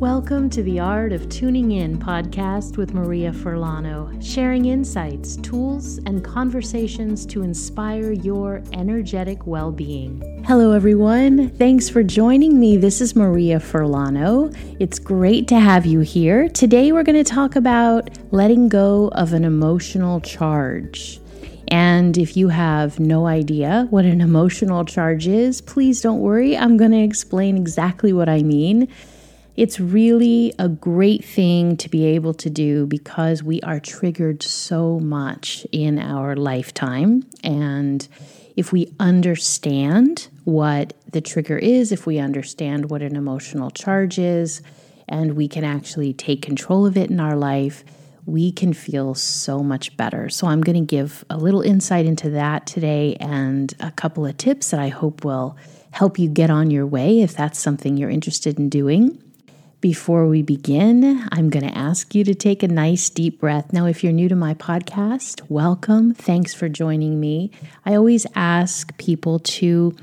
Welcome to the Art of Tuning In podcast with Maria Furlano, sharing insights, tools, and conversations to inspire your energetic well being. Hello, everyone. Thanks for joining me. This is Maria Furlano. It's great to have you here. Today, we're going to talk about letting go of an emotional charge. And if you have no idea what an emotional charge is, please don't worry. I'm going to explain exactly what I mean. It's really a great thing to be able to do because we are triggered so much in our lifetime. And if we understand what the trigger is, if we understand what an emotional charge is, and we can actually take control of it in our life, we can feel so much better. So, I'm going to give a little insight into that today and a couple of tips that I hope will help you get on your way if that's something you're interested in doing. Before we begin, I'm going to ask you to take a nice deep breath. Now, if you're new to my podcast, welcome. Thanks for joining me. I always ask people to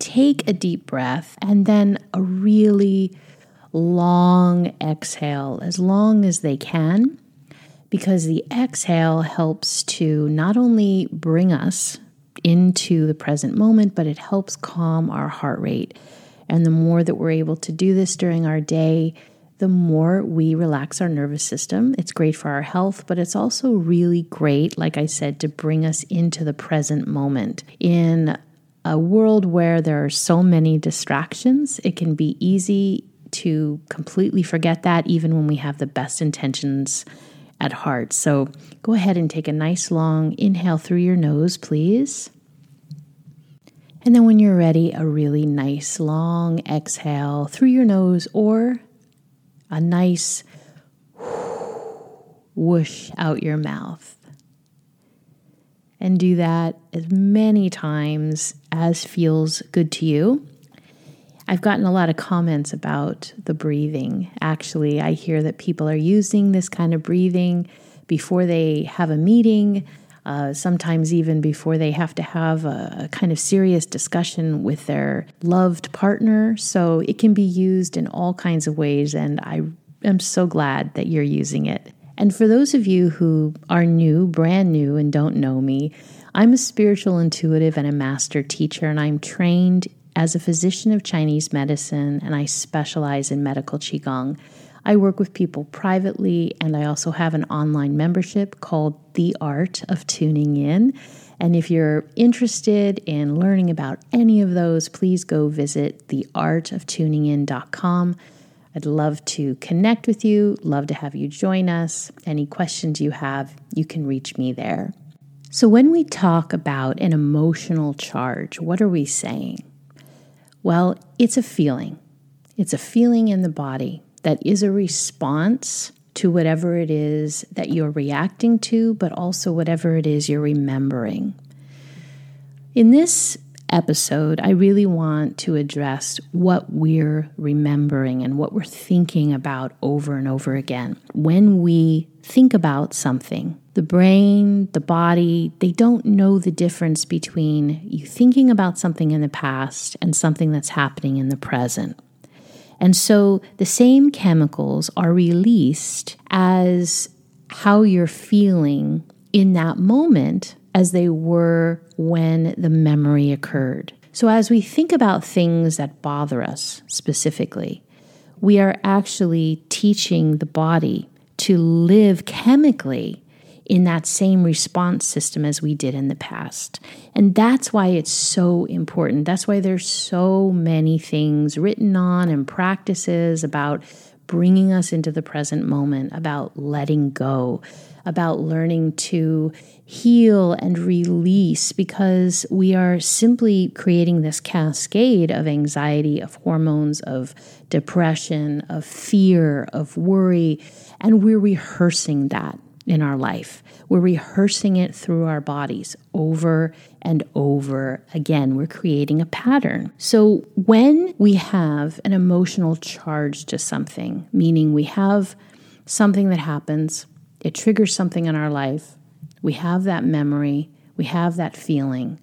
take a deep breath and then a really long exhale, as long as they can, because the exhale helps to not only bring us into the present moment, but it helps calm our heart rate. And the more that we're able to do this during our day, the more we relax our nervous system. It's great for our health, but it's also really great, like I said, to bring us into the present moment. In a world where there are so many distractions, it can be easy to completely forget that, even when we have the best intentions at heart. So go ahead and take a nice long inhale through your nose, please. And then when you're ready, a really nice long exhale through your nose or a nice whoosh out your mouth. And do that as many times as feels good to you. I've gotten a lot of comments about the breathing. Actually, I hear that people are using this kind of breathing before they have a meeting, uh, sometimes even before they have to have a, a kind of serious discussion with their loved partner. So it can be used in all kinds of ways, and I am so glad that you're using it. And for those of you who are new, brand new, and don't know me, I'm a spiritual intuitive and a master teacher, and I'm trained as a physician of Chinese medicine, and I specialize in medical Qigong. I work with people privately, and I also have an online membership called The Art of Tuning In. And if you're interested in learning about any of those, please go visit theartoftuningin.com. I'd love to connect with you, love to have you join us. Any questions you have, you can reach me there. So, when we talk about an emotional charge, what are we saying? Well, it's a feeling. It's a feeling in the body that is a response to whatever it is that you're reacting to, but also whatever it is you're remembering. In this episode, I really want to address what we're remembering and what we're thinking about over and over again. When we think about something, the brain, the body, they don't know the difference between you thinking about something in the past and something that's happening in the present. And so the same chemicals are released as how you're feeling in that moment as they were when the memory occurred. So, as we think about things that bother us specifically, we are actually teaching the body to live chemically in that same response system as we did in the past. And that's why it's so important. That's why there's so many things written on and practices about bringing us into the present moment, about letting go, about learning to heal and release because we are simply creating this cascade of anxiety, of hormones, of depression, of fear, of worry, and we're rehearsing that in our life. We're rehearsing it through our bodies over and over again. We're creating a pattern. So when we have an emotional charge to something, meaning we have something that happens, it triggers something in our life, we have that memory, we have that feeling.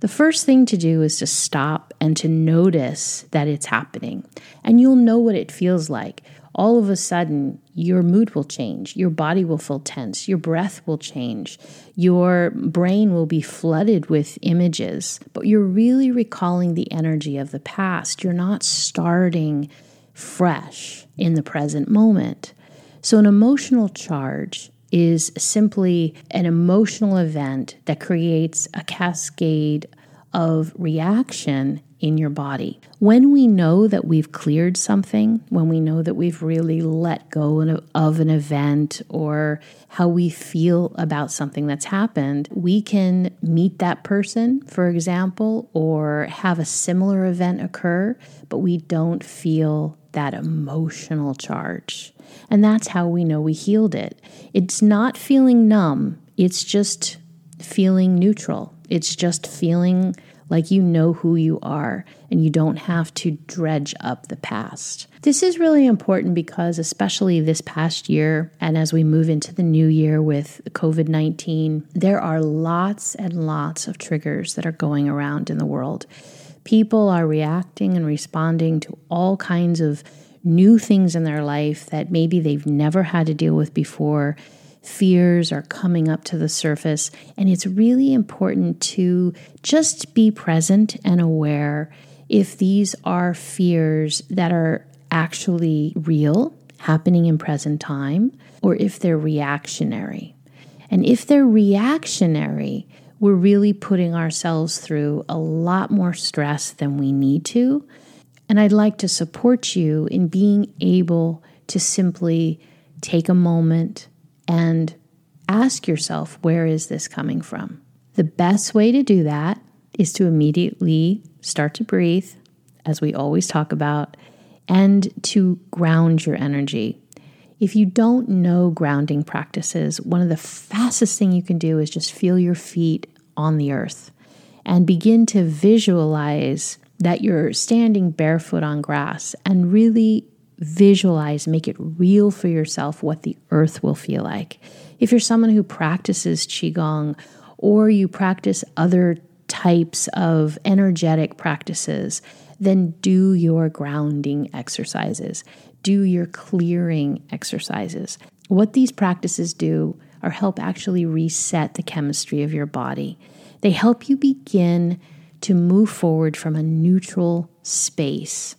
The first thing to do is to stop and to notice that it's happening. And you'll know what it feels like all of a sudden your mood will change, your body will feel tense, your breath will change, your brain will be flooded with images, but you're really recalling the energy of the past. You're not starting fresh in the present moment. So, an emotional charge is simply an emotional event that creates a cascade of reaction in your body. When we know that we've cleared something, when we know that we've really let go of an event or how we feel about something that's happened, we can meet that person, for example, or have a similar event occur, but we don't feel that emotional charge. And that's how we know we healed it. It's not feeling numb, it's just feeling neutral. It's just feeling like you know who you are and you don't have to dredge up the past. This is really important because, especially this past year, and as we move into the new year with COVID 19, there are lots and lots of triggers that are going around in the world. People are reacting and responding to all kinds of new things in their life that maybe they've never had to deal with before fears are coming up to the surface. And it's really important to just be present and aware if these are fears that are actually real, happening in present time, or if they're reactionary. And if they're reactionary, we're really putting ourselves through a lot more stress than we need to. And I'd like to support you in being able to simply take a moment, and ask yourself, where is this coming from? The best way to do that is to immediately start to breathe, as we always talk about, and to ground your energy. If you don't know grounding practices, one of the fastest thing you can do is just feel your feet on the earth and begin to visualize that you're standing barefoot on grass and really visualize, make it real for yourself what the earth will feel like. If you're someone who practices Qigong or you practice other types of energetic practices, then do your grounding exercises, do your clearing exercises. What these practices do are help actually reset the chemistry of your body. They help you begin to move forward from a neutral space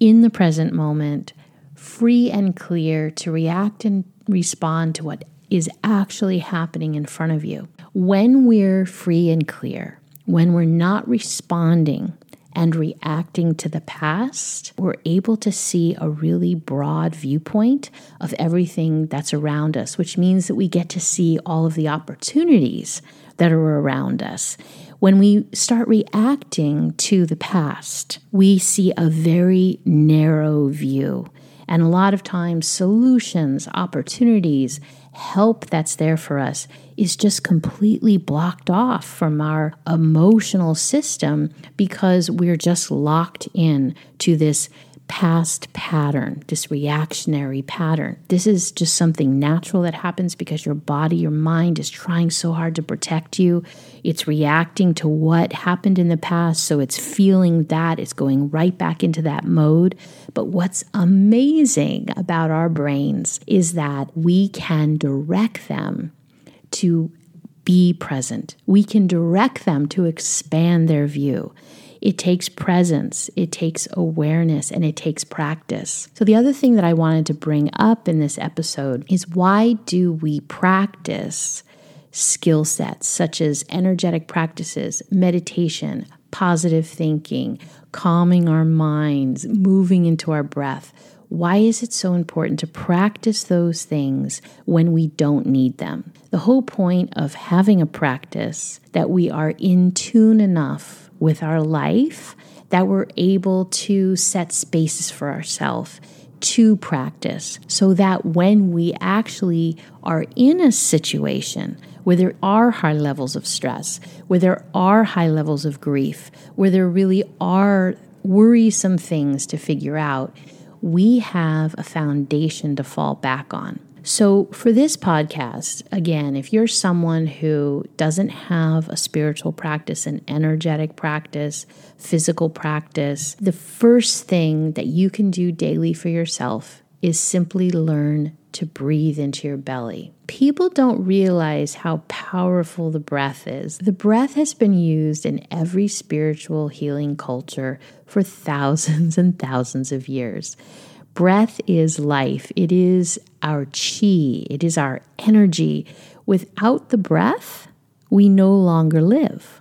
in the present moment, free and clear to react and respond to what is actually happening in front of you. When we're free and clear, when we're not responding and reacting to the past, we're able to see a really broad viewpoint of everything that's around us, which means that we get to see all of the opportunities that are around us. When we start reacting to the past, we see a very narrow view. And a lot of times, solutions, opportunities, help that's there for us is just completely blocked off from our emotional system because we're just locked in to this past pattern, this reactionary pattern. This is just something natural that happens because your body, your mind is trying so hard to protect you. It's reacting to what happened in the past. So it's feeling that, it's going right back into that mode. But what's amazing about our brains is that we can direct them to be present, we can direct them to expand their view. It takes presence, it takes awareness, and it takes practice. So, the other thing that I wanted to bring up in this episode is why do we practice skill sets such as energetic practices, meditation, positive thinking, calming our minds, moving into our breath? Why is it so important to practice those things when we don't need them? The whole point of having a practice that we are in tune enough with our life that we're able to set spaces for ourselves to practice so that when we actually are in a situation where there are high levels of stress, where there are high levels of grief, where there really are worrisome things to figure out, we have a foundation to fall back on. So, for this podcast, again, if you're someone who doesn't have a spiritual practice, an energetic practice, physical practice, the first thing that you can do daily for yourself is simply learn to breathe into your belly. People don't realize how powerful the breath is. The breath has been used in every spiritual healing culture for thousands and thousands of years. Breath is life, it is our chi, it is our energy. Without the breath, we no longer live.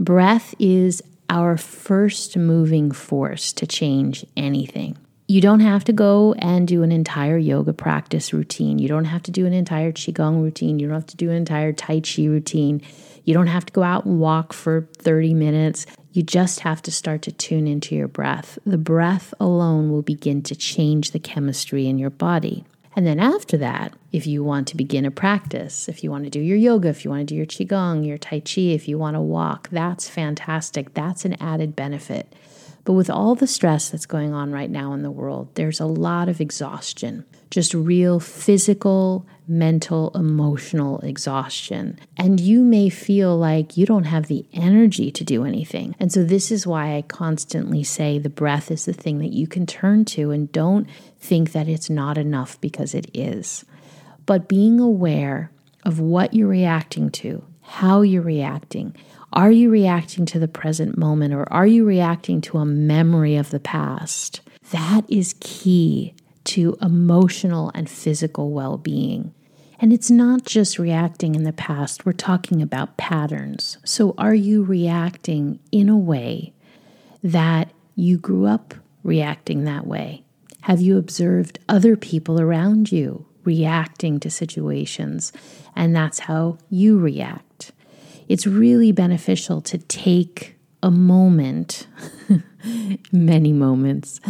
Breath is our first moving force to change anything. You don't have to go and do an entire yoga practice routine. You don't have to do an entire Qigong routine. You don't have to do an entire Tai Chi routine. You don't have to go out and walk for 30 minutes. You just have to start to tune into your breath. The breath alone will begin to change the chemistry in your body. And then after that, if you want to begin a practice, if you want to do your yoga, if you want to do your Qigong, your Tai Chi, if you want to walk, that's fantastic. That's an added benefit. But with all the stress that's going on right now in the world, there's a lot of exhaustion, just real physical, mental, emotional exhaustion. And you may feel like you don't have the energy to do anything. And so, this is why I constantly say the breath is the thing that you can turn to and don't think that it's not enough because it is. But being aware of what you're reacting to, how you're reacting, are you reacting to the present moment or are you reacting to a memory of the past? That is key to emotional and physical well being. And it's not just reacting in the past, we're talking about patterns. So, are you reacting in a way that you grew up reacting that way? Have you observed other people around you reacting to situations, and that's how you react? It's really beneficial to take a moment, many moments,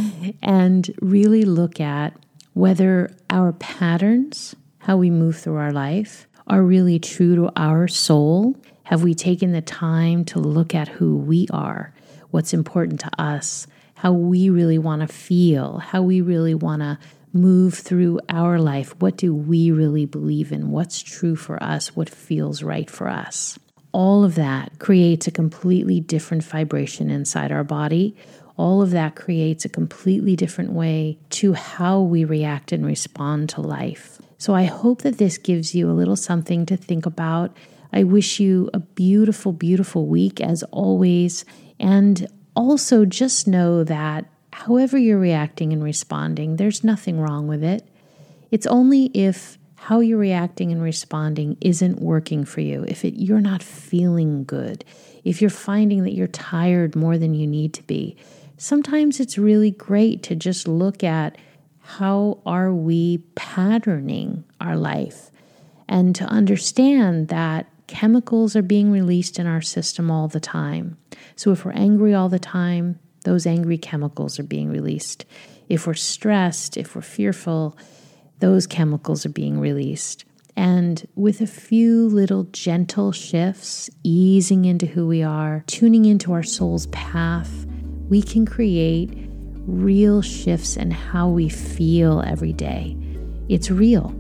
and really look at whether our patterns, how we move through our life, are really true to our soul. Have we taken the time to look at who we are, what's important to us, how we really want to feel, how we really want to move through our life? What do we really believe in? What's true for us? What feels right for us? All of that creates a completely different vibration inside our body. All of that creates a completely different way to how we react and respond to life. So I hope that this gives you a little something to think about. I wish you a beautiful, beautiful week as always. And also just know that however you're reacting and responding, there's nothing wrong with it. It's only if how you're reacting and responding isn't working for you, if it, you're not feeling good, if you're finding that you're tired more than you need to be, sometimes it's really great to just look at how are we patterning our life and to understand that chemicals are being released in our system all the time. So if we're angry all the time, those angry chemicals are being released. If we're stressed, if we're fearful, those chemicals are being released. And with a few little gentle shifts, easing into who we are, tuning into our soul's path, we can create real shifts in how we feel every day. It's real.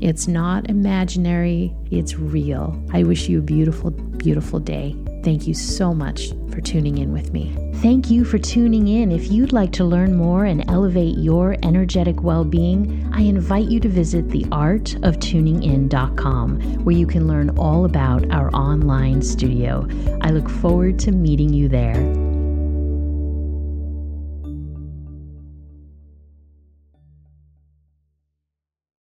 It's not imaginary, it's real. I wish you a beautiful, beautiful day. Thank you so much for tuning in with me. Thank you for tuning in. If you'd like to learn more and elevate your energetic well being, I invite you to visit theartoftuningin.com, where you can learn all about our online studio. I look forward to meeting you there.